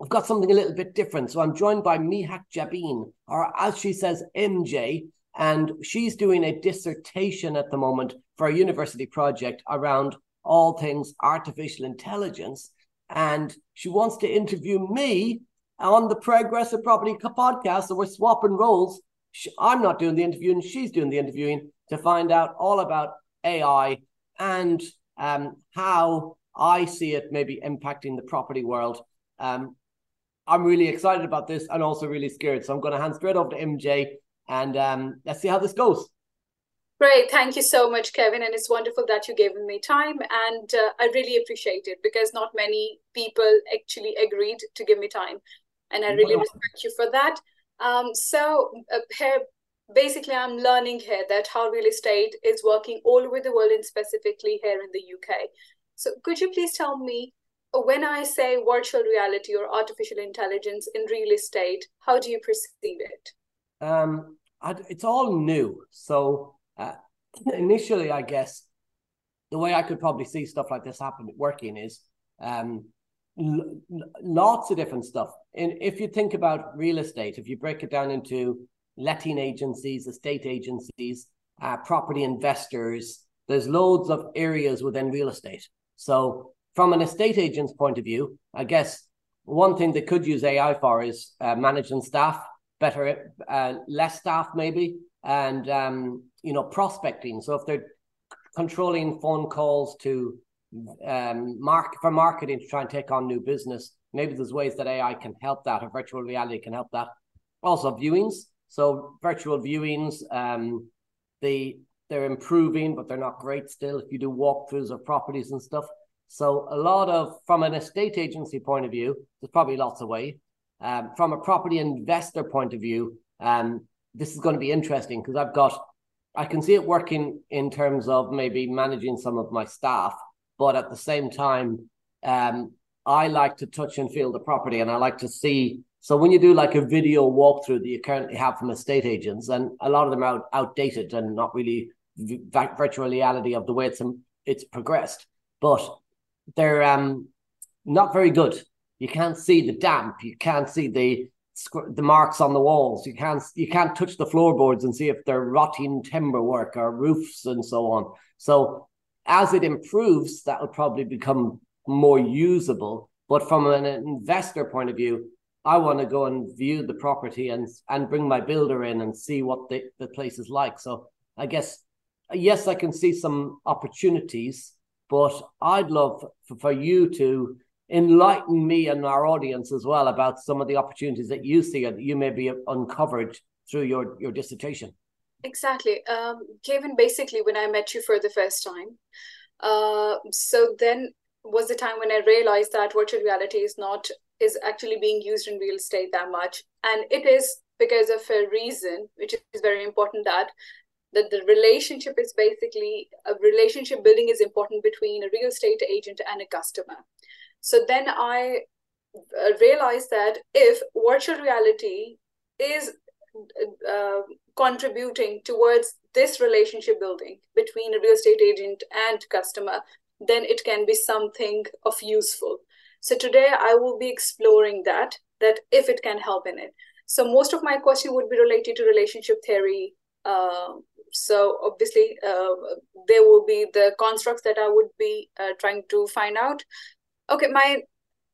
I've got something a little bit different. So I'm joined by Mihak Jabin, or as she says, MJ, and she's doing a dissertation at the moment for a university project around all things artificial intelligence. And she wants to interview me on the Progressive Property podcast. So we're swapping roles. I'm not doing the interviewing, she's doing the interviewing to find out all about AI and um, how I see it maybe impacting the property world. Um, I'm really excited about this and also really scared. So I'm going to hand straight over to MJ and um, let's see how this goes. Great. Thank you so much, Kevin. And it's wonderful that you gave me time. And uh, I really appreciate it because not many people actually agreed to give me time. And I really respect you for that. Um, so, uh, here, basically, I'm learning here that how real estate is working all over the world and specifically here in the UK. So, could you please tell me when I say virtual reality or artificial intelligence in real estate, how do you perceive it? Um, it's all new. So uh, initially, I guess the way I could probably see stuff like this happen working is um, l- lots of different stuff. And if you think about real estate, if you break it down into letting agencies, estate agencies, uh, property investors, there's loads of areas within real estate. So from an estate agent's point of view, I guess one thing they could use AI for is uh, managing staff better, uh, less staff maybe, and um, you know prospecting. So if they're controlling phone calls to um, mark for marketing to try and take on new business, maybe there's ways that AI can help that, or virtual reality can help that. Also viewings. So virtual viewings, um, they they're improving, but they're not great still. If you do walkthroughs of properties and stuff, so a lot of, from an estate agency point of view, there's probably lots of way. Um, from a property investor point of view, um, this is going to be interesting because I've got, I can see it working in terms of maybe managing some of my staff, but at the same time, um, I like to touch and feel the property, and I like to see. So when you do like a video walkthrough that you currently have from estate agents, and a lot of them are out, outdated and not really virtual reality of the way it's it's progressed, but they're um not very good. You can't see the damp. You can't see the the marks on the walls. You can't you can't touch the floorboards and see if they're rotting timber work or roofs and so on. So as it improves, that will probably become more usable. But from an investor point of view, I want to go and view the property and and bring my builder in and see what the, the place is like. So I guess yes, I can see some opportunities but I'd love for, for you to enlighten me and our audience as well about some of the opportunities that you see that you may be uncovered through your, your dissertation. Exactly. Um, Kevin, basically, when I met you for the first time, uh, so then was the time when I realized that virtual reality is not is actually being used in real estate that much, and it is because of a reason, which is very important that that the relationship is basically a relationship building is important between a real estate agent and a customer. So then i uh, realized that if virtual reality is uh, contributing towards this relationship building between a real estate agent and customer then it can be something of useful. So today i will be exploring that that if it can help in it. So most of my question would be related to relationship theory uh, so obviously uh, there will be the constructs that i would be uh, trying to find out. Okay my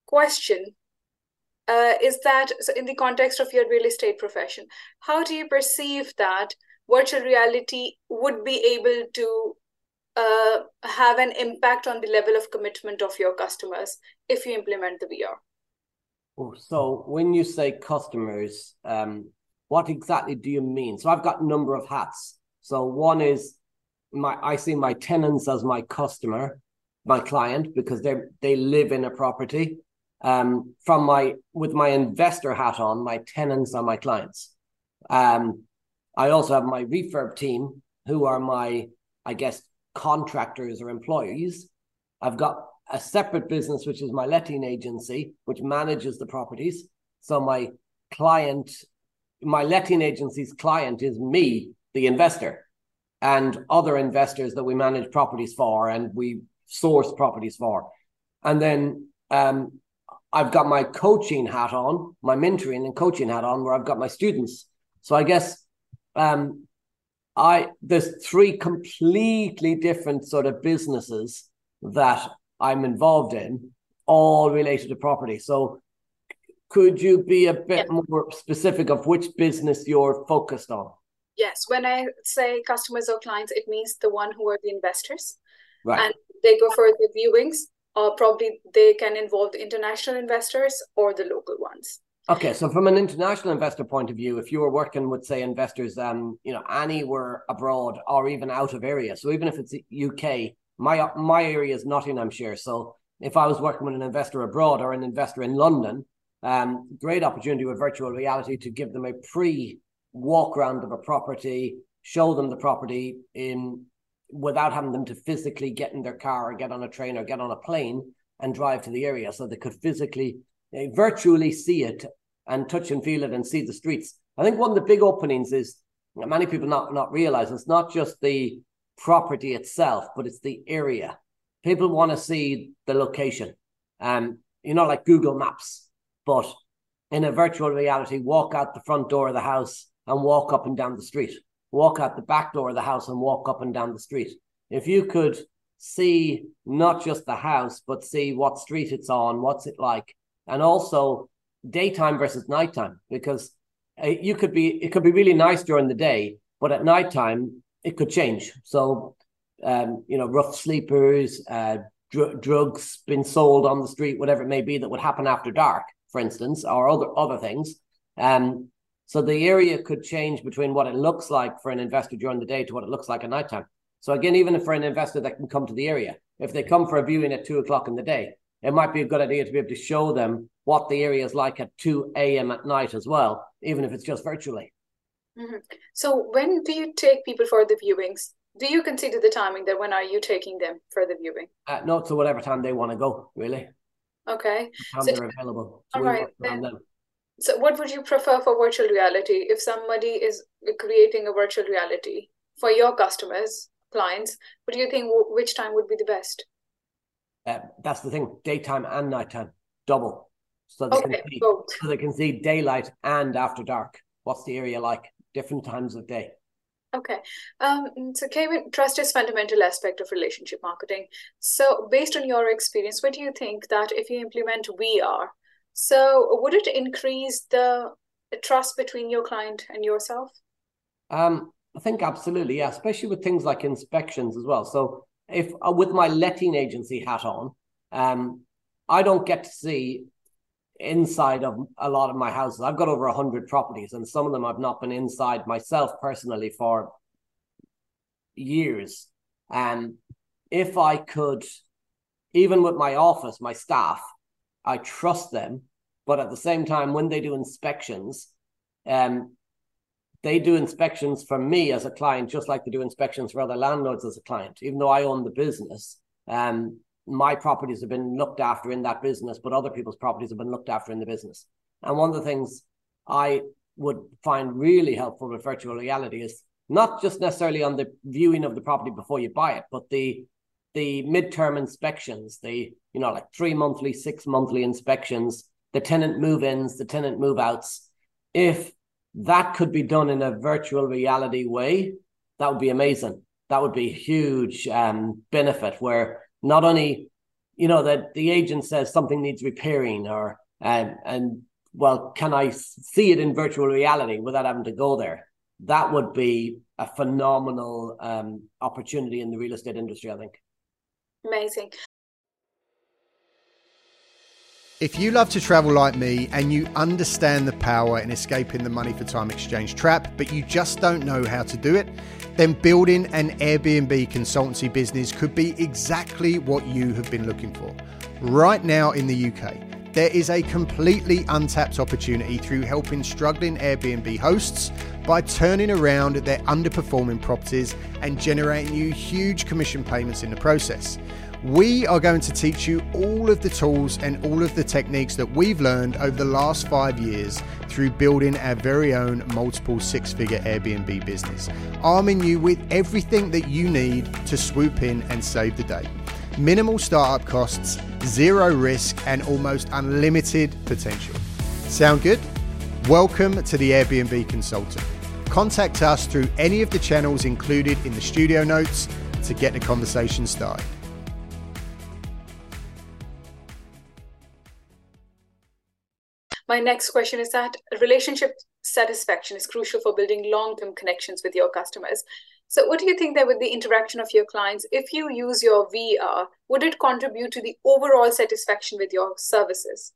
question uh, is that so in the context of your real estate profession how do you perceive that virtual reality would be able to uh, have an impact on the level of commitment of your customers if you implement the vr so when you say customers um, what exactly do you mean? So i've got a number of hats so one is my I see my tenants as my customer, my client, because they they live in a property. Um, from my with my investor hat on, my tenants are my clients. Um, I also have my refurb team, who are my, I guess, contractors or employees. I've got a separate business, which is my letting agency, which manages the properties. So my client, my letting agency's client is me, the investor, and other investors that we manage properties for and we source properties for. And then um, I've got my coaching hat on, my mentoring and coaching hat on, where I've got my students. So I guess um, I there's three completely different sort of businesses that I'm involved in, all related to property. So could you be a bit yeah. more specific of which business you're focused on? Yes, when I say customers or clients, it means the one who are the investors. Right. And they go for the viewings, or probably they can involve the international investors or the local ones. Okay, so from an international investor point of view, if you were working with say investors, um, you know, anywhere abroad or even out of area, so even if it's UK, my my area is Nottinghamshire. So if I was working with an investor abroad or an investor in London, um, great opportunity with virtual reality to give them a pre walk around of a property, show them the property in without having them to physically get in their car or get on a train or get on a plane and drive to the area, so they could physically, uh, virtually see it and touch and feel it and see the streets. I think one of the big openings is many people not not realize it's not just the property itself, but it's the area. People want to see the location. Um, you know, like Google Maps, but in a virtual reality, walk out the front door of the house and walk up and down the street. Walk out the back door of the house and walk up and down the street. If you could see not just the house, but see what street it's on, what's it like, and also daytime versus nighttime, because uh, you could be it could be really nice during the day, but at nighttime it could change. So, um, you know, rough sleepers, uh, dr- drugs being sold on the street, whatever it may be, that would happen after dark, for instance, or other other things. Um, so the area could change between what it looks like for an investor during the day to what it looks like at nighttime. So again, even for an investor that can come to the area, if they come for a viewing at two o'clock in the day, it might be a good idea to be able to show them what the area is like at 2 a.m. at night as well, even if it's just virtually. Mm-hmm. So when do you take people for the viewings? Do you consider the timing that when are you taking them for the viewing? Uh, no, to whatever time they want to go, really. Okay. The so, they're available. So all right. Then, so what would you prefer for virtual reality? If somebody is creating a virtual reality for your customers, clients, what do you think which time would be the best? Uh, that's the thing, daytime and nighttime, double. So they, okay, can see, both. so they can see daylight and after dark. What's the area like? different times of day. Okay. Um, so, Kevin, trust is fundamental aspect of relationship marketing. So, based on your experience, what do you think that if you implement VR, so would it increase the trust between your client and yourself? Um, I think absolutely, yeah, especially with things like inspections as well. So, if uh, with my letting agency hat on, um, I don't get to see inside of a lot of my houses. I've got over a hundred properties, and some of them I've not been inside myself personally for years. And if I could, even with my office, my staff, I trust them. But at the same time, when they do inspections, um, they do inspections for me as a client, just like they do inspections for other landlords as a client. Even though I own the business, um, my properties have been looked after in that business, but other people's properties have been looked after in the business. And one of the things I would find really helpful with virtual reality is not just necessarily on the viewing of the property before you buy it, but the the midterm inspections, the you know like three monthly, six monthly inspections, the tenant move-ins, the tenant move-outs. If that could be done in a virtual reality way, that would be amazing. That would be a huge um, benefit where not only you know that the agent says something needs repairing or um, and well can i see it in virtual reality without having to go there that would be a phenomenal um, opportunity in the real estate industry i think amazing if you love to travel like me and you understand the power in escaping the money for time exchange trap, but you just don't know how to do it, then building an Airbnb consultancy business could be exactly what you have been looking for. Right now in the UK, there is a completely untapped opportunity through helping struggling Airbnb hosts by turning around their underperforming properties and generating you huge commission payments in the process. We are going to teach you all of the tools and all of the techniques that we've learned over the last five years through building our very own multiple six figure Airbnb business, arming you with everything that you need to swoop in and save the day. Minimal startup costs, zero risk, and almost unlimited potential. Sound good? Welcome to the Airbnb Consultant. Contact us through any of the channels included in the studio notes to get the conversation started. My next question is that relationship satisfaction is crucial for building long term connections with your customers. So, what do you think that with the interaction of your clients, if you use your VR, would it contribute to the overall satisfaction with your services?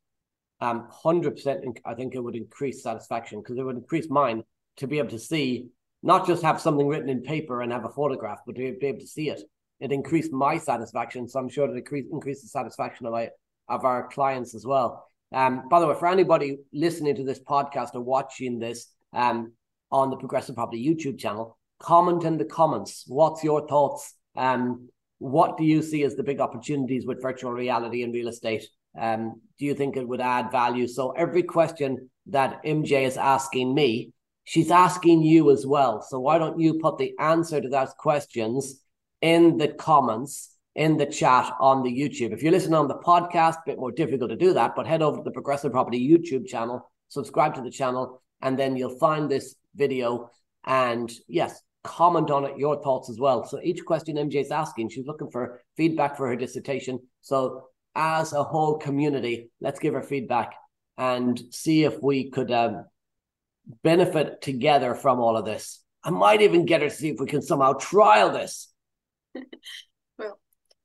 Um, hundred percent. I think it would increase satisfaction because it would increase mine to be able to see, not just have something written in paper and have a photograph, but to be able to see it. It increased my satisfaction, so I'm sure it increase increase the satisfaction of my of our clients as well. Um, by the way, for anybody listening to this podcast or watching this um, on the Progressive Property YouTube channel, comment in the comments. What's your thoughts? Um, what do you see as the big opportunities with virtual reality in real estate? Um, do you think it would add value? So every question that MJ is asking me, she's asking you as well. So why don't you put the answer to those questions in the comments in the chat on the YouTube. If you're listening on the podcast, a bit more difficult to do that, but head over to the Progressive Property YouTube channel, subscribe to the channel, and then you'll find this video. And yes, comment on it, your thoughts as well. So each question MJ is asking, she's looking for feedback for her dissertation. So as a whole community, let's give her feedback and see if we could um, benefit together from all of this. I might even get her to see if we can somehow trial this. Well,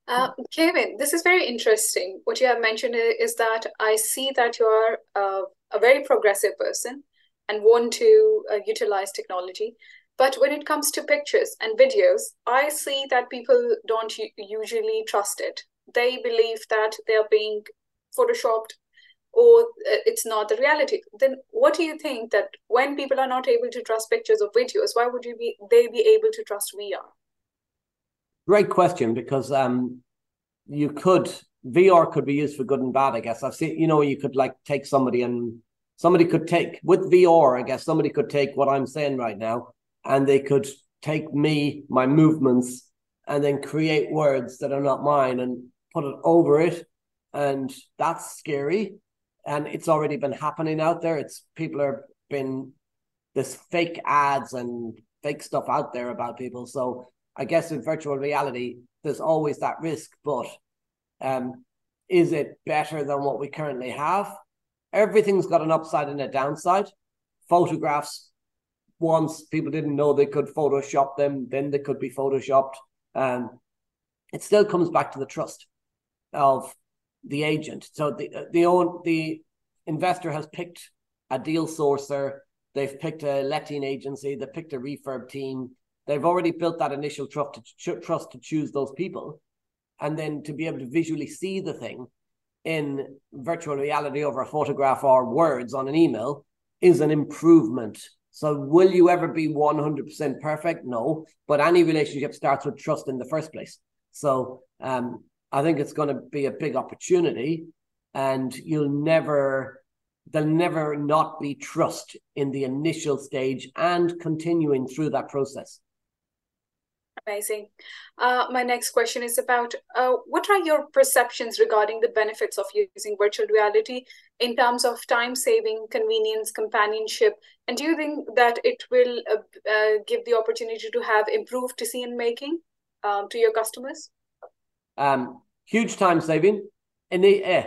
uh, Kevin, this is very interesting. What you have mentioned is that I see that you are uh, a very progressive person and want to uh, utilize technology. But when it comes to pictures and videos, I see that people don't usually trust it. They believe that they are being photoshopped or uh, it's not the reality. Then what do you think that when people are not able to trust pictures or videos, why would you be they be able to trust VR? Great question because um, you could VR could be used for good and bad. I guess I've seen you know you could like take somebody and somebody could take with VR. I guess somebody could take what I'm saying right now and they could take me my movements and then create words that are not mine and put it over it and that's scary and it's already been happening out there it's people are been this fake ads and fake stuff out there about people so I guess in virtual reality, there's always that risk. But um, is it better than what we currently have? Everything's got an upside and a downside. Photographs, once people didn't know they could Photoshop them, then they could be Photoshopped. Um, it still comes back to the trust of the agent. So the the own the investor has picked a deal sourcer, they've picked a letting agency, they picked a refurb team, They've already built that initial trust to, trust to choose those people. And then to be able to visually see the thing in virtual reality over a photograph or words on an email is an improvement. So, will you ever be 100% perfect? No. But any relationship starts with trust in the first place. So, um, I think it's going to be a big opportunity, and you'll never, there'll never not be trust in the initial stage and continuing through that process. Amazing. Uh, my next question is about uh, what are your perceptions regarding the benefits of using virtual reality in terms of time saving, convenience, companionship? And do you think that it will uh, uh give the opportunity to have improved decision making um, to your customers? Um, huge time saving. And the, uh,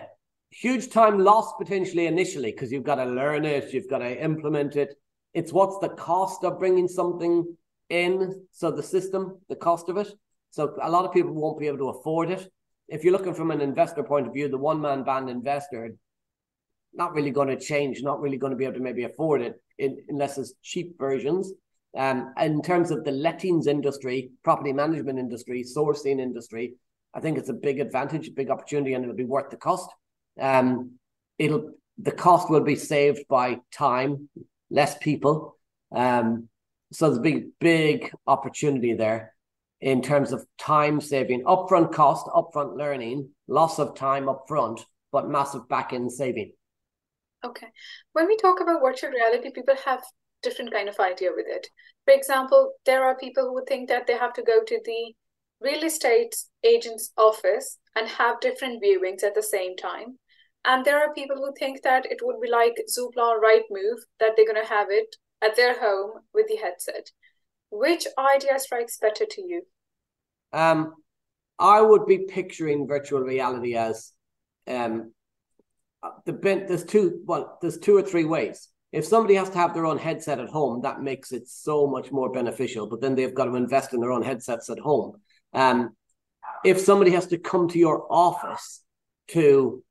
huge time lost potentially initially because you've got to learn it, you've got to implement it. It's what's the cost of bringing something in so the system, the cost of it. So a lot of people won't be able to afford it. If you're looking from an investor point of view, the one man band investor, not really going to change, not really going to be able to maybe afford it in, unless it's cheap versions. Um, in terms of the lettings industry, property management industry, sourcing industry, I think it's a big advantage, a big opportunity, and it'll be worth the cost. Um, it'll the cost will be saved by time, less people. Um, so there's a big, big opportunity there in terms of time saving, upfront cost, upfront learning, loss of time upfront, but massive back end saving. Okay. When we talk about virtual reality, people have different kind of idea with it. For example, there are people who think that they have to go to the real estate agent's office and have different viewings at the same time. And there are people who think that it would be like Zoopla or Rightmove, that they're going to have it at their home with the headset. Which idea strikes better to you? Um, I would be picturing virtual reality as um, the bent. there's two well there's two or three ways. If somebody has to have their own headset at home, that makes it so much more beneficial. But then they've got to invest in their own headsets at home. Um, if somebody has to come to your office to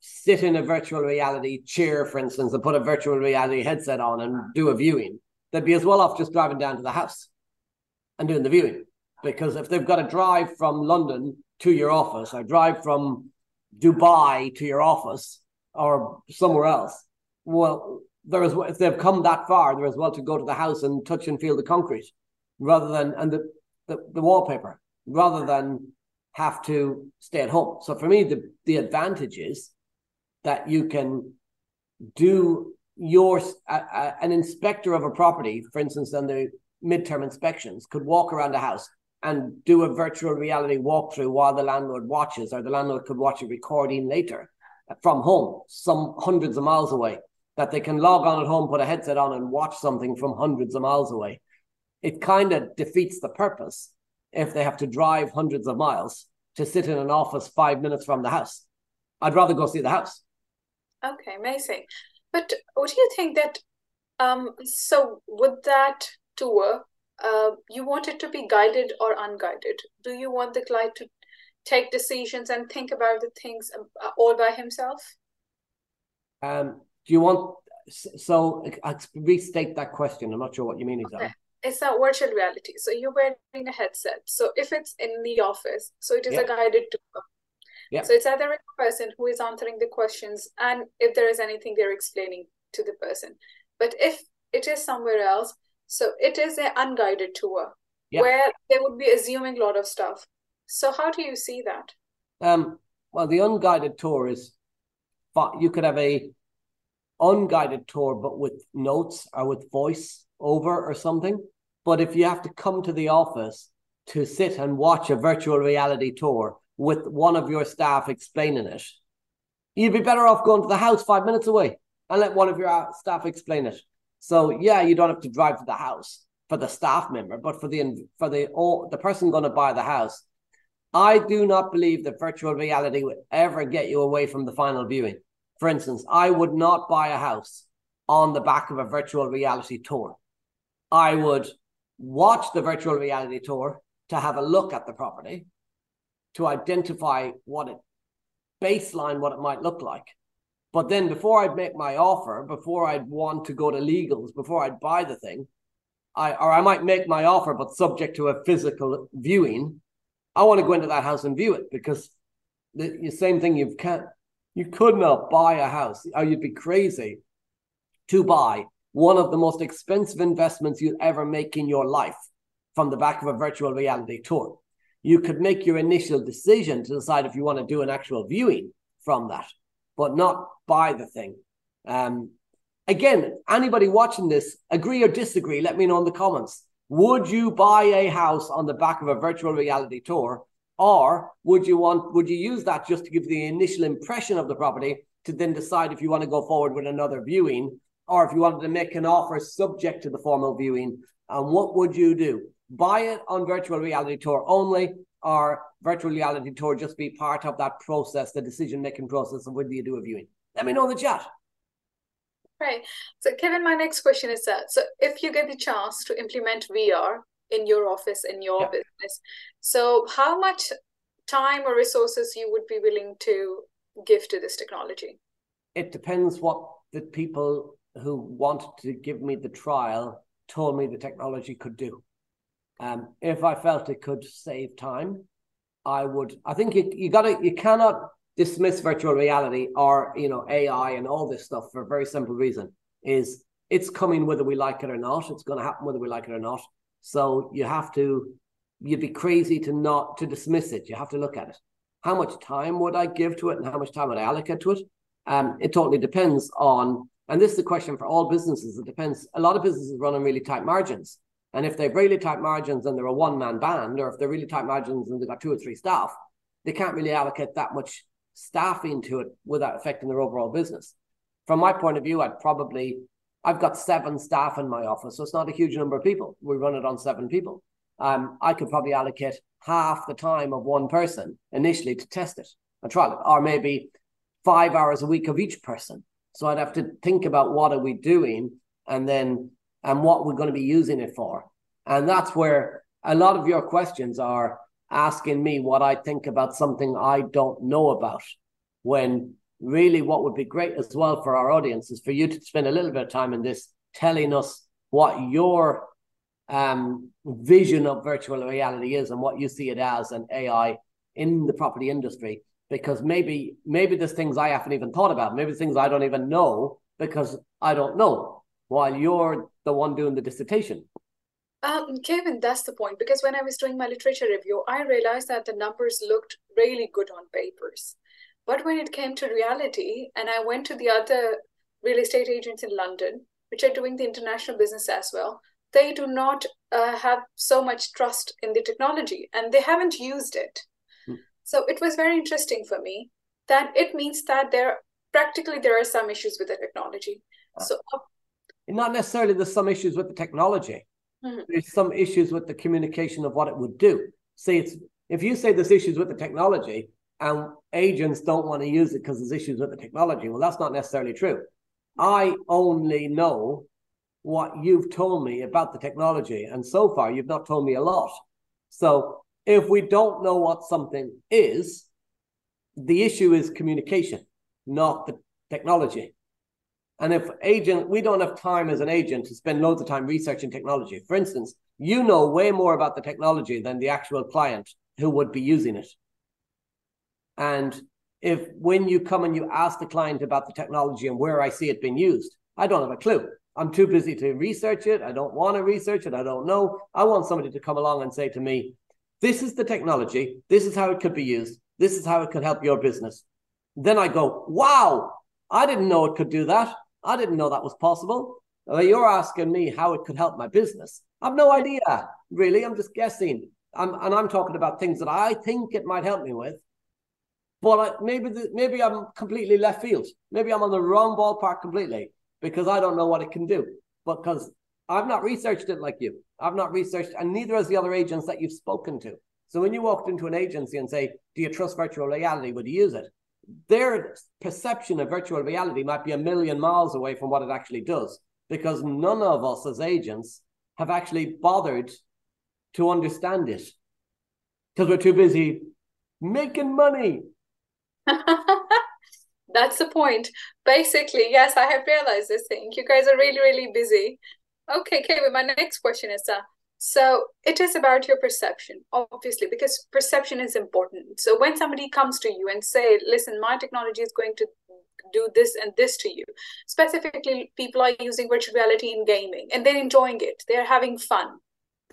sit in a virtual reality chair, for instance, and put a virtual reality headset on and do a viewing, they'd be as well off just driving down to the house and doing the viewing. Because if they've got to drive from London to your office or drive from Dubai to your office or somewhere else, well, there is if they've come that far, they're as well to go to the house and touch and feel the concrete rather than and the, the, the wallpaper rather than have to stay at home. So for me, the the advantage is that you can do your uh, an inspector of a property, for instance, on the midterm inspections, could walk around the house and do a virtual reality walkthrough while the landlord watches, or the landlord could watch a recording later from home, some hundreds of miles away, that they can log on at home, put a headset on, and watch something from hundreds of miles away. It kind of defeats the purpose if they have to drive hundreds of miles to sit in an office five minutes from the house. I'd rather go see the house. Okay, amazing. But what do you think that um so would that tour uh you want it to be guided or unguided? Do you want the client to take decisions and think about the things uh, all by himself? Um do you want so I restate that question. I'm not sure what you mean exactly. Okay. It's a virtual reality. So you're wearing a headset. So if it's in the office, so it is yeah. a guided tour. Yeah. So it's either a person who is answering the questions and if there is anything they're explaining to the person. But if it is somewhere else, so it is an unguided tour yeah. where they would be assuming a lot of stuff. So how do you see that? Um, well, the unguided tour is but you could have a unguided tour, but with notes or with voice over or something. But if you have to come to the office to sit and watch a virtual reality tour, with one of your staff explaining it. You'd be better off going to the house five minutes away and let one of your uh, staff explain it. So yeah, you don't have to drive to the house for the staff member, but for the for the the person going to buy the house, I do not believe that virtual reality would ever get you away from the final viewing. For instance, I would not buy a house on the back of a virtual reality tour. I would watch the virtual reality tour to have a look at the property to identify what it baseline what it might look like. But then before I'd make my offer, before I'd want to go to legals, before I'd buy the thing, I or I might make my offer, but subject to a physical viewing. I want to go into that house and view it because the, the same thing you can't you could not buy a house, or you'd be crazy to buy one of the most expensive investments you'll ever make in your life from the back of a virtual reality tour you could make your initial decision to decide if you want to do an actual viewing from that, but not buy the thing. Um, again, anybody watching this, agree or disagree, let me know in the comments. Would you buy a house on the back of a virtual reality tour? Or would you want would you use that just to give the initial impression of the property to then decide if you want to go forward with another viewing or if you wanted to make an offer subject to the formal viewing? And what would you do? buy it on virtual reality tour only or virtual reality tour just be part of that process, the decision making process of whether you do a viewing? Let me know in the chat. Right. So, Kevin, my next question is that so if you get the chance to implement VR in your office, in your yeah. business, so how much time or resources you would be willing to give to this technology? It depends what the people who wanted to give me the trial told me the technology could do. Um, if I felt it could save time, I would. I think you you got to you cannot dismiss virtual reality or you know AI and all this stuff for a very simple reason is it's coming whether we like it or not. It's going to happen whether we like it or not. So you have to you'd be crazy to not to dismiss it. You have to look at it. How much time would I give to it and how much time would I allocate to it? Um, it totally depends on, and this is the question for all businesses. It depends. A lot of businesses run on really tight margins. And if they've really tight margins and they're a one man band, or if they're really tight margins and they've got two or three staff, they can't really allocate that much staffing to it without affecting their overall business. From my point of view, I'd probably, I've got seven staff in my office, so it's not a huge number of people. We run it on seven people. Um, I could probably allocate half the time of one person initially to test it and trial it, or maybe five hours a week of each person. So I'd have to think about what are we doing and then and what we're going to be using it for. And that's where a lot of your questions are asking me what I think about something I don't know about. When really, what would be great as well for our audience is for you to spend a little bit of time in this telling us what your um, vision of virtual reality is and what you see it as and AI in the property industry. Because maybe maybe there's things I haven't even thought about. Maybe things I don't even know because I don't know. While you're the one doing the dissertation. Um, Kevin, that's the point. Because when I was doing my literature review, I realized that the numbers looked really good on papers. But when it came to reality, and I went to the other real estate agents in London, which are doing the international business as well, they do not uh, have so much trust in the technology and they haven't used it. So it was very interesting for me that it means that there practically there are some issues with the technology. Uh, so uh, not necessarily there's some issues with the technology. Mm-hmm. There's some issues with the communication of what it would do. See, it's if you say there's issues with the technology and agents don't want to use it because there's issues with the technology, well, that's not necessarily true. I only know what you've told me about the technology, and so far you've not told me a lot. So if we don't know what something is, the issue is communication, not the technology. And if agent, we don't have time as an agent to spend loads of time researching technology. For instance, you know way more about the technology than the actual client who would be using it. And if when you come and you ask the client about the technology and where I see it being used, I don't have a clue. I'm too busy to research it. I don't want to research it. I don't know. I want somebody to come along and say to me, this is the technology. This is how it could be used. This is how it could help your business. Then I go, wow, I didn't know it could do that. I didn't know that was possible. Uh, you're asking me how it could help my business. I've no idea, really. I'm just guessing. I'm, and I'm talking about things that I think it might help me with. But I, maybe the, maybe I'm completely left field. Maybe I'm on the wrong ballpark completely because I don't know what it can do. Because I've not researched it like you. I've not researched, and neither has the other agents that you've spoken to. So when you walked into an agency and say, "Do you trust virtual reality? Would you use it?" their perception of virtual reality might be a million miles away from what it actually does because none of us as agents have actually bothered to understand it because we're too busy making money. That's the point. Basically, yes, I have realized this thing. You guys are really, really busy. Okay, Kevin, my next question is uh, so it is about your perception, obviously, because perception is important. So when somebody comes to you and say, listen, my technology is going to do this and this to you, specifically people are using virtual reality in gaming and they're enjoying it. They're having fun.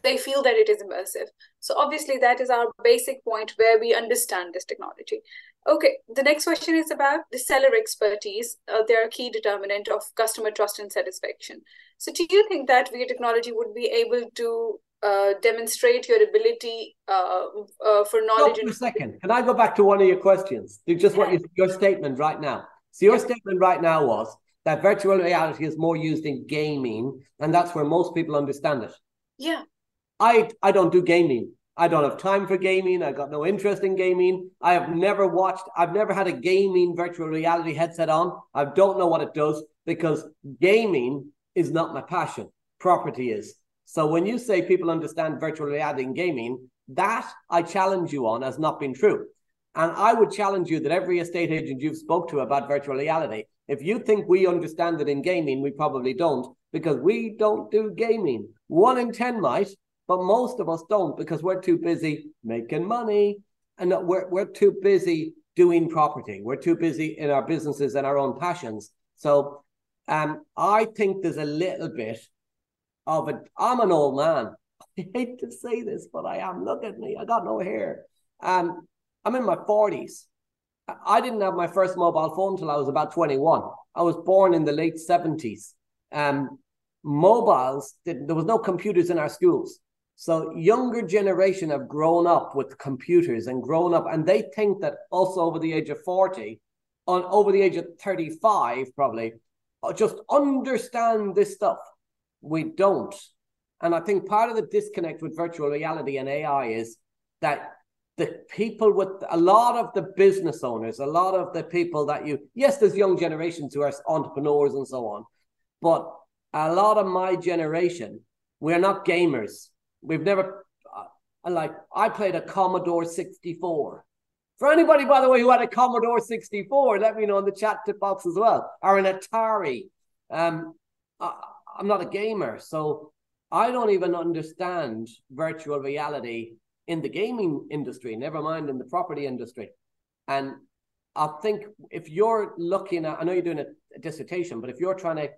They feel that it is immersive. So obviously that is our basic point where we understand this technology. Okay, the next question is about the seller expertise. Uh, they're a key determinant of customer trust and satisfaction. So, do you think that VR technology would be able to uh, demonstrate your ability uh, uh for knowledge? Stop for a second. Can I go back to one of your questions? You Just what you, your statement right now. So, your statement right now was that virtual reality is more used in gaming, and that's where most people understand it. Yeah. I I don't do gaming. I don't have time for gaming. I got no interest in gaming. I have never watched, I've never had a gaming virtual reality headset on. I don't know what it does because gaming is not my passion. Property is. So when you say people understand virtual reality and gaming, that I challenge you on as not being true. And I would challenge you that every estate agent you've spoke to about virtual reality, if you think we understand it in gaming, we probably don't because we don't do gaming. One in 10 might, but most of us don't because we're too busy making money and we're, we're too busy doing property. We're too busy in our businesses and our own passions. So um, I think there's a little bit of a. I'm an old man. I hate to say this, but I am. Look at me. I got no hair. Um, I'm in my 40s. I didn't have my first mobile phone until I was about 21. I was born in the late 70s. Um, mobiles, there was no computers in our schools. So younger generation have grown up with computers and grown up, and they think that also over the age of 40, on over the age of 35, probably, uh, just understand this stuff. We don't. And I think part of the disconnect with virtual reality and AI is that the people with a lot of the business owners, a lot of the people that you, yes, there's young generations who are entrepreneurs and so on, but a lot of my generation, we're not gamers. We've never, uh, like, I played a Commodore 64. For anybody, by the way, who had a Commodore 64, let me know in the chat tip box as well, or an Atari. Um, I, I'm not a gamer, so I don't even understand virtual reality in the gaming industry, never mind in the property industry. And I think if you're looking at, I know you're doing a, a dissertation, but if you're trying to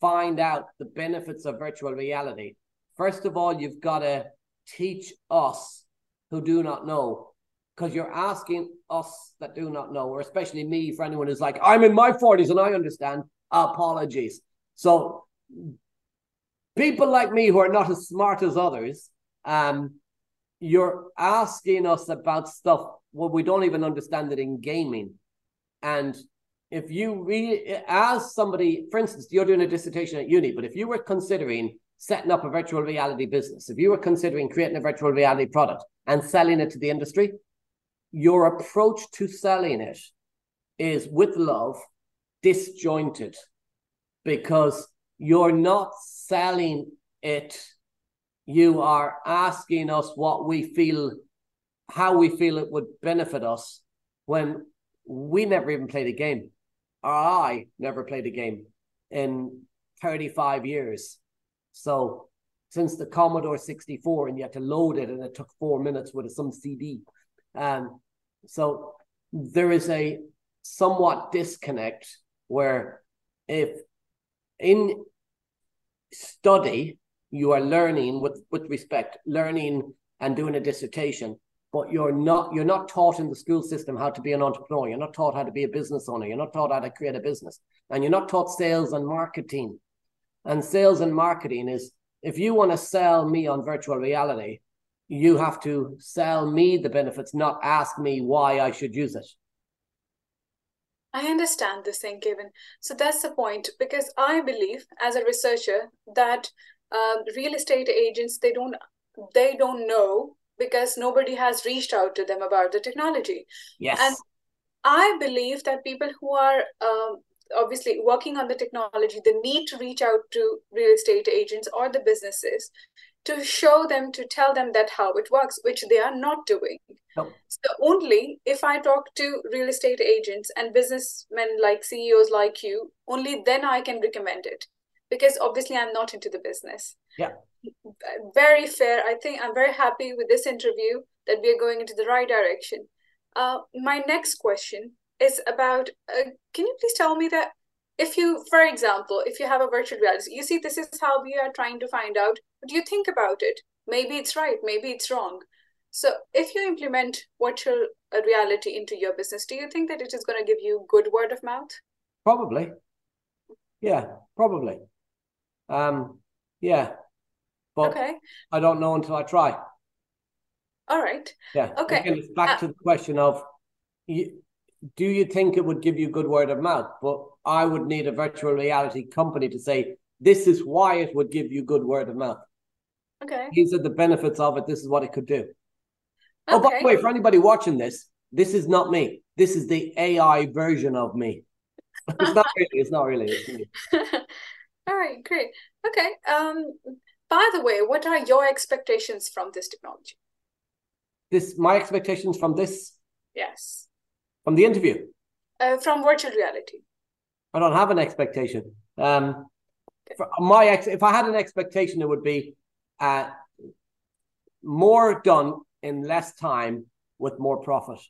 find out the benefits of virtual reality, first of all, you've got to teach us who do not know because you're asking us that do not know, or especially me, for anyone who's like, I'm in my 40s and I understand, apologies. So, people like me who are not as smart as others, um, you're asking us about stuff well we don't even understand it in gaming and if you really as somebody for instance you're doing a dissertation at uni but if you were considering setting up a virtual reality business. If you were considering creating a virtual reality product and selling it to the industry your approach to selling it is with love disjointed because you're not selling it. You are asking us what we feel, how we feel it would benefit us when we never even played a game, or I never played a game in 35 years. So since the Commodore 64, and you had to load it, and it took four minutes with some CD. Um, so there is a somewhat disconnect where if in study you are learning with with respect, learning and doing a dissertation, but you're not you're not taught in the school system how to be an entrepreneur. You're not taught how to be a business owner. You're not taught how to create a business, and you're not taught sales and marketing. And sales and marketing is if you want to sell me on virtual reality, you have to sell me the benefits, not ask me why I should use it. I understand this thing, Kevin. So that's the point because I believe, as a researcher, that um, real estate agents they don't they don't know because nobody has reached out to them about the technology yes and i believe that people who are um, obviously working on the technology the need to reach out to real estate agents or the businesses to show them to tell them that how it works which they are not doing no. so only if i talk to real estate agents and businessmen like ceos like you only then i can recommend it because obviously I'm not into the business. Yeah. Very fair. I think I'm very happy with this interview that we are going into the right direction. Uh, my next question is about uh, can you please tell me that if you, for example, if you have a virtual reality, you see, this is how we are trying to find out, but do you think about it. Maybe it's right, maybe it's wrong. So, if you implement virtual uh, reality into your business, do you think that it is going to give you good word of mouth? Probably. Yeah, probably. Um, yeah, but okay. I don't know until I try. All right. Yeah. Okay. Again, it's back uh, to the question of, you, do you think it would give you good word of mouth? But I would need a virtual reality company to say this is why it would give you good word of mouth. Okay. These are the benefits of it. This is what it could do. Okay. Oh, by the way, for anybody watching this, this is not me. This is the AI version of me. it's not really. It's not really. It's All right, great. Okay. Um, by the way, what are your expectations from this technology? This my expectations from this. Yes. From the interview. Uh, from virtual reality. I don't have an expectation. Um, my ex, if I had an expectation, it would be uh, more done in less time with more profit.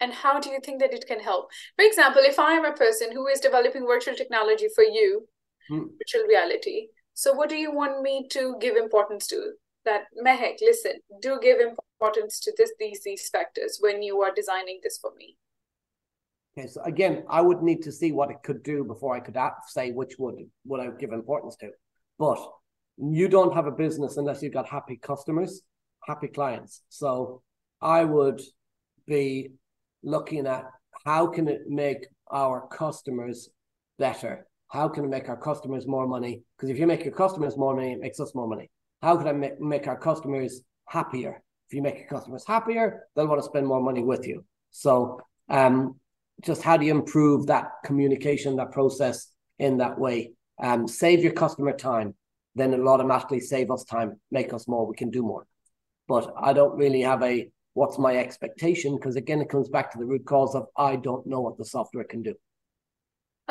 and how do you think that it can help for example if i am a person who is developing virtual technology for you hmm. virtual reality so what do you want me to give importance to that mehek listen do give importance to this these these factors when you are designing this for me okay so again i would need to see what it could do before i could say which would would i give importance to but you don't have a business unless you've got happy customers happy clients so i would be looking at how can it make our customers better? How can it make our customers more money? Because if you make your customers more money, it makes us more money. How can I make, make our customers happier? If you make your customers happier, they'll want to spend more money with you. So, um, just how do you improve that communication, that process in that way? Um, save your customer time, then it'll automatically save us time, make us more. We can do more. But I don't really have a what's my expectation because again it comes back to the root cause of i don't know what the software can do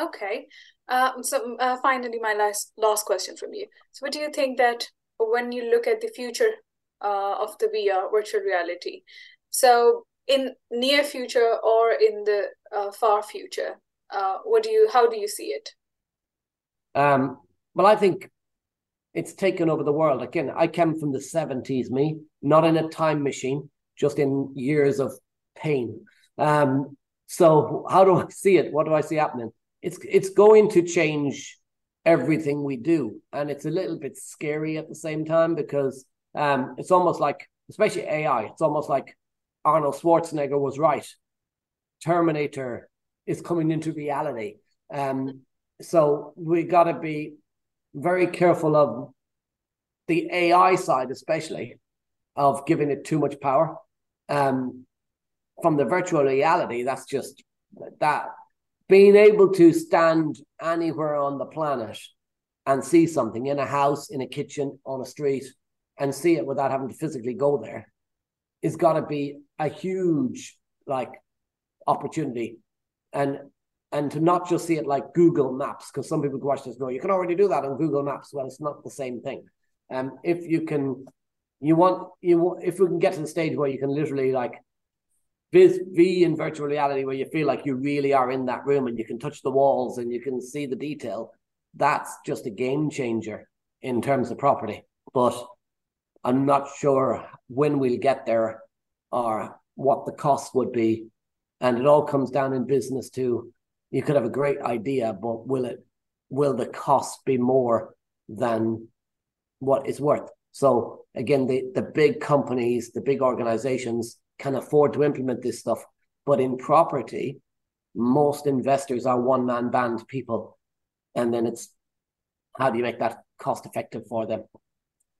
okay um, so uh, finally my last last question from you so what do you think that when you look at the future uh, of the vr virtual reality so in near future or in the uh, far future uh, what do you how do you see it um, well i think it's taken over the world again i came from the 70s me not in a time machine just in years of pain. Um, so how do I see it? What do I see happening? It's it's going to change everything we do, and it's a little bit scary at the same time because um, it's almost like, especially AI, it's almost like Arnold Schwarzenegger was right. Terminator is coming into reality. Um, so we got to be very careful of the AI side, especially of giving it too much power um, from the virtual reality, that's just that being able to stand anywhere on the planet and see something in a house, in a kitchen, on a street, and see it without having to physically go there is got to be a huge like opportunity. And and to not just see it like Google Maps because some people watch this go you can already do that on Google Maps. Well it's not the same thing. Um if you can you want you want, if we can get to the stage where you can literally like be in virtual reality where you feel like you really are in that room and you can touch the walls and you can see the detail that's just a game changer in terms of property. But i'm not sure when we'll get there or what the cost would be and it all comes down in business to you could have a great idea but will it will the cost be more than what it's worth so again, the, the big companies, the big organizations can afford to implement this stuff. But in property, most investors are one man band people. And then it's how do you make that cost effective for them?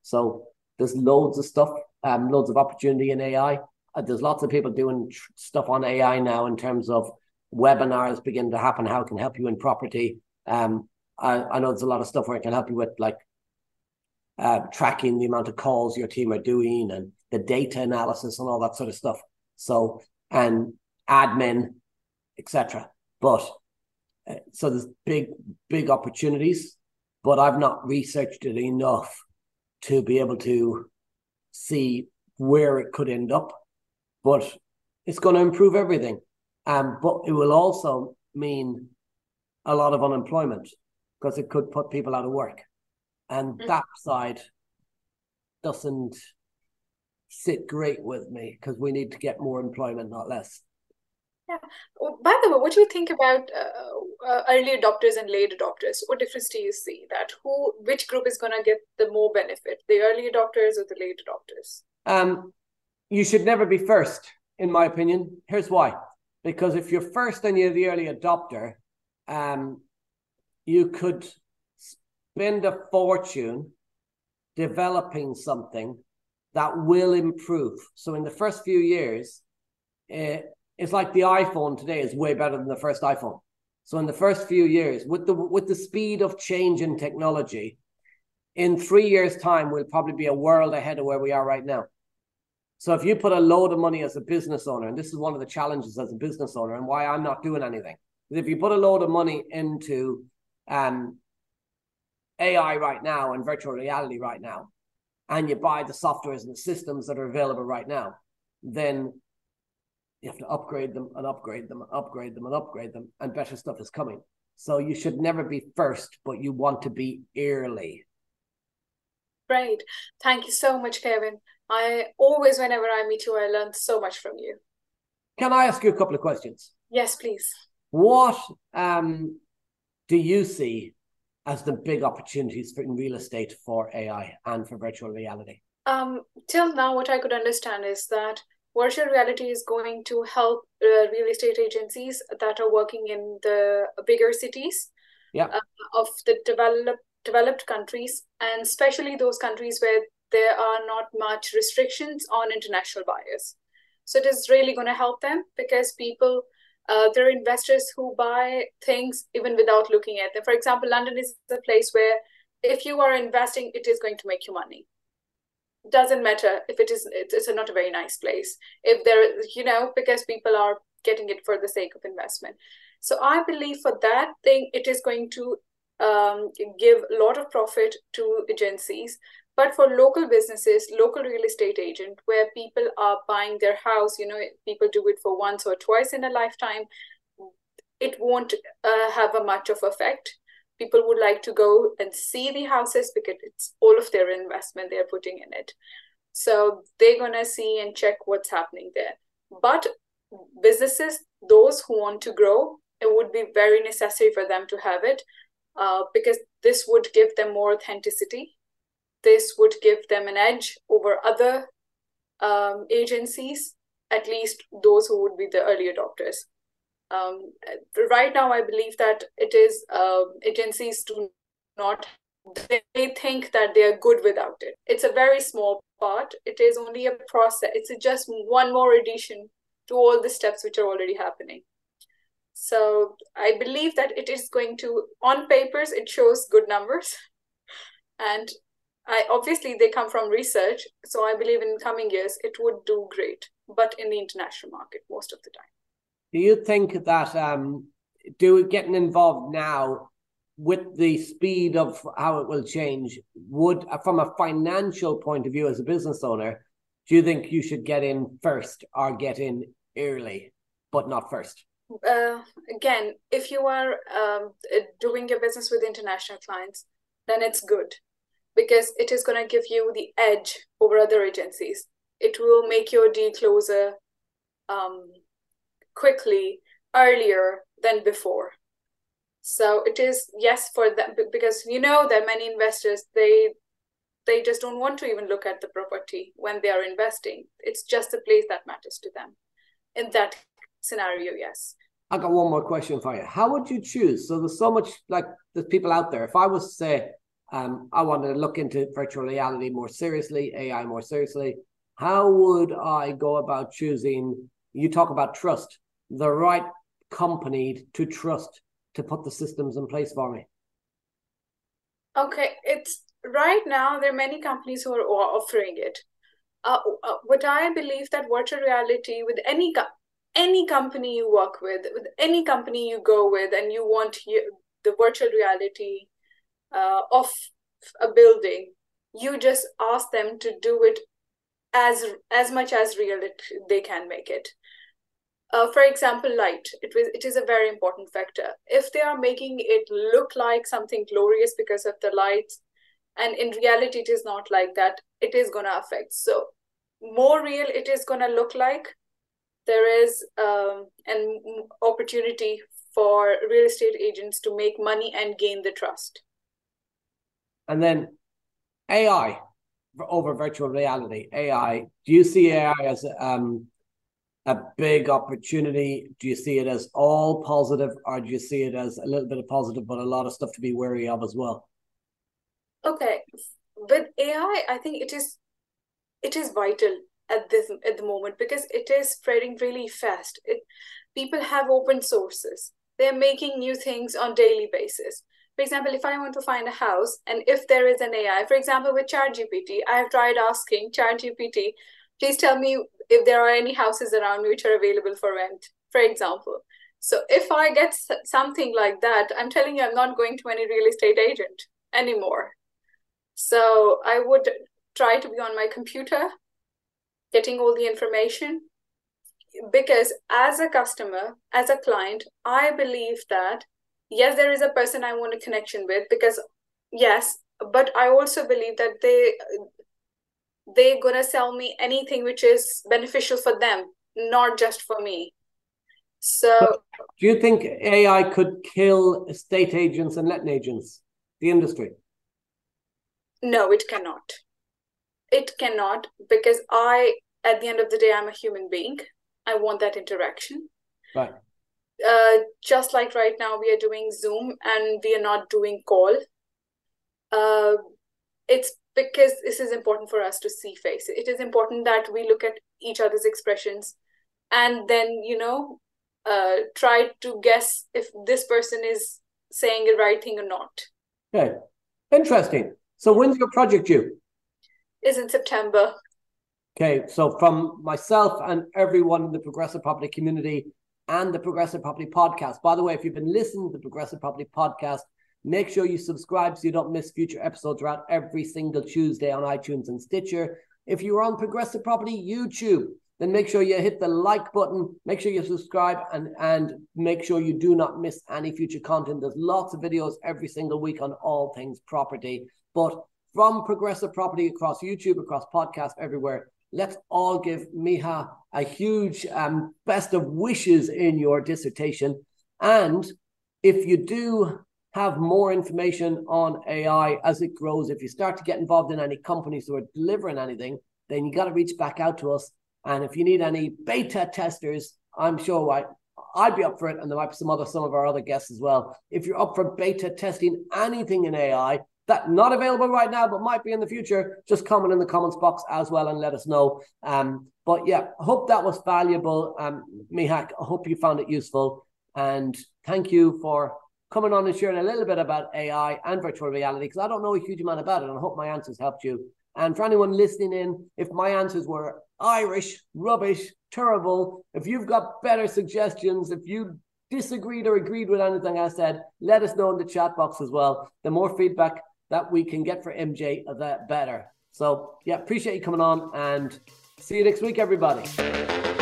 So there's loads of stuff, um, loads of opportunity in AI. Uh, there's lots of people doing tr- stuff on AI now in terms of webinars begin to happen. How it can help you in property. Um, I, I know there's a lot of stuff where it can help you with like uh, tracking the amount of calls your team are doing and the data analysis and all that sort of stuff. So and admin, etc. But uh, so there's big big opportunities, but I've not researched it enough to be able to see where it could end up. But it's going to improve everything. Um, but it will also mean a lot of unemployment because it could put people out of work and mm. that side doesn't sit great with me because we need to get more employment, not less. Yeah. Well, by the way, what do you think about uh, uh, early adopters and late adopters? What difference do you see that who, which group is going to get the more benefit, the early adopters or the late adopters? Um, you should never be first, in my opinion. Here's why: because if you're first and you're the early adopter, um, you could spend a fortune developing something that will improve. So in the first few years, uh, it's like the iPhone today is way better than the first iPhone. So in the first few years, with the with the speed of change in technology, in three years' time, we'll probably be a world ahead of where we are right now. So if you put a load of money as a business owner, and this is one of the challenges as a business owner, and why I'm not doing anything, if you put a load of money into um, AI right now and virtual reality right now, and you buy the softwares and the systems that are available right now, then you have to upgrade them and upgrade them and upgrade them and upgrade them, and better stuff is coming. So you should never be first, but you want to be early. Great. Thank you so much, Kevin. I always, whenever I meet you, I learn so much from you. Can I ask you a couple of questions? Yes, please. What um, do you see as the big opportunities for in real estate for AI and for virtual reality? Um, till now, what I could understand is that virtual reality is going to help uh, real estate agencies that are working in the bigger cities yeah. uh, of the developed developed countries, and especially those countries where there are not much restrictions on international buyers. So it is really going to help them because people, uh, there are investors who buy things even without looking at them. For example, London is a place where if you are investing, it is going to make you money doesn't matter if it is it's not a very nice place. If there you know because people are getting it for the sake of investment. So i believe for that thing it is going to um, give a lot of profit to agencies. But for local businesses local real estate agent where people are buying their house you know people do it for once or twice in a lifetime it won't uh, have a much of effect people would like to go and see the houses because it's all of their investment they're putting in it. So they're going to see and check what's happening there. But businesses those who want to grow it would be very necessary for them to have it uh, because this would give them more authenticity. This would give them an edge over other um, agencies at least those who would be the early adopters um, right now, I believe that it is uh, agencies do not they think that they are good without it. It's a very small part. It is only a process. It's just one more addition to all the steps which are already happening. So I believe that it is going to, on papers, it shows good numbers, and I obviously they come from research. So I believe in coming years it would do great, but in the international market most of the time. Do you think that um, do getting involved now with the speed of how it will change would, from a financial point of view, as a business owner, do you think you should get in first or get in early, but not first? Uh, again, if you are um, doing your business with international clients, then it's good because it is going to give you the edge over other agencies. It will make your deal closer um, quickly earlier than before. So it is yes for them because you know that many investors they they just don't want to even look at the property when they are investing. It's just the place that matters to them. In that scenario yes. I got one more question for you. How would you choose? So there's so much like there's people out there. If i was to say um, i wanted to look into virtual reality more seriously ai more seriously how would i go about choosing? You talk about trust the right company to trust to put the systems in place for me? Okay, it's right now there are many companies who are offering it. Uh, uh, what I believe that virtual reality with any any company you work with, with any company you go with, and you want you, the virtual reality uh, of a building, you just ask them to do it as as much as real it, they can make it. Uh, for example, light. It was it is a very important factor. If they are making it look like something glorious because of the lights, and in reality it is not like that, it is gonna affect. So more real it is gonna look like. There is um, an opportunity for real estate agents to make money and gain the trust. And then AI over virtual reality. AI. Do you see AI as um, a big opportunity? Do you see it as all positive, or do you see it as a little bit of positive, but a lot of stuff to be wary of as well? Okay, with AI, I think it is it is vital at this at the moment because it is spreading really fast. It people have open sources. They're making new things on daily basis. For example, if I want to find a house and if there is an AI, for example, with ChatGPT, I have tried asking ChatGPT, please tell me if there are any houses around me which are available for rent, for example. So if I get something like that, I'm telling you, I'm not going to any real estate agent anymore. So I would try to be on my computer, getting all the information. because as a customer, as a client, I believe that yes, there is a person I want a connection with because yes, but I also believe that they they're gonna sell me anything which is beneficial for them, not just for me. So, do you think AI could kill estate agents and letting agents, the industry? No, it cannot. It cannot because I, at the end of the day, I'm a human being. I want that interaction. Right. Uh, just like right now, we are doing Zoom and we are not doing call. Uh, it's because this is important for us to see face. It is important that we look at each other's expressions and then, you know, uh, try to guess if this person is saying the right thing or not. Okay. Interesting. So when's your project due? Is in September. Okay, so from myself and everyone in the progressive property community and the progressive property podcast. By the way, if you've been listening to the progressive property podcast, make sure you subscribe so you don't miss future episodes throughout every single Tuesday on iTunes and Stitcher. If you're on progressive property YouTube, then make sure you hit the like button, make sure you subscribe, and, and make sure you do not miss any future content. There's lots of videos every single week on all things property. But from progressive property across YouTube, across podcasts, everywhere, let's all give Miha a huge um, best of wishes in your dissertation. And if you do have more information on AI as it grows, if you start to get involved in any companies who are delivering anything, then you got to reach back out to us. And if you need any beta testers, I'm sure I, I'd be up for it, and there might be some other some of our other guests as well. If you're up for beta testing anything in AI, that not available right now, but might be in the future, just comment in the comments box as well and let us know. Um, but yeah, hope that was valuable. Um, Mihak, I hope you found it useful. And thank you for coming on and sharing a little bit about AI and virtual reality, because I don't know a huge amount about it. And I hope my answers helped you. And for anyone listening in, if my answers were Irish, rubbish, terrible, if you've got better suggestions, if you disagreed or agreed with anything I said, let us know in the chat box as well. The more feedback that we can get for MJ, the better. So, yeah, appreciate you coming on and see you next week, everybody.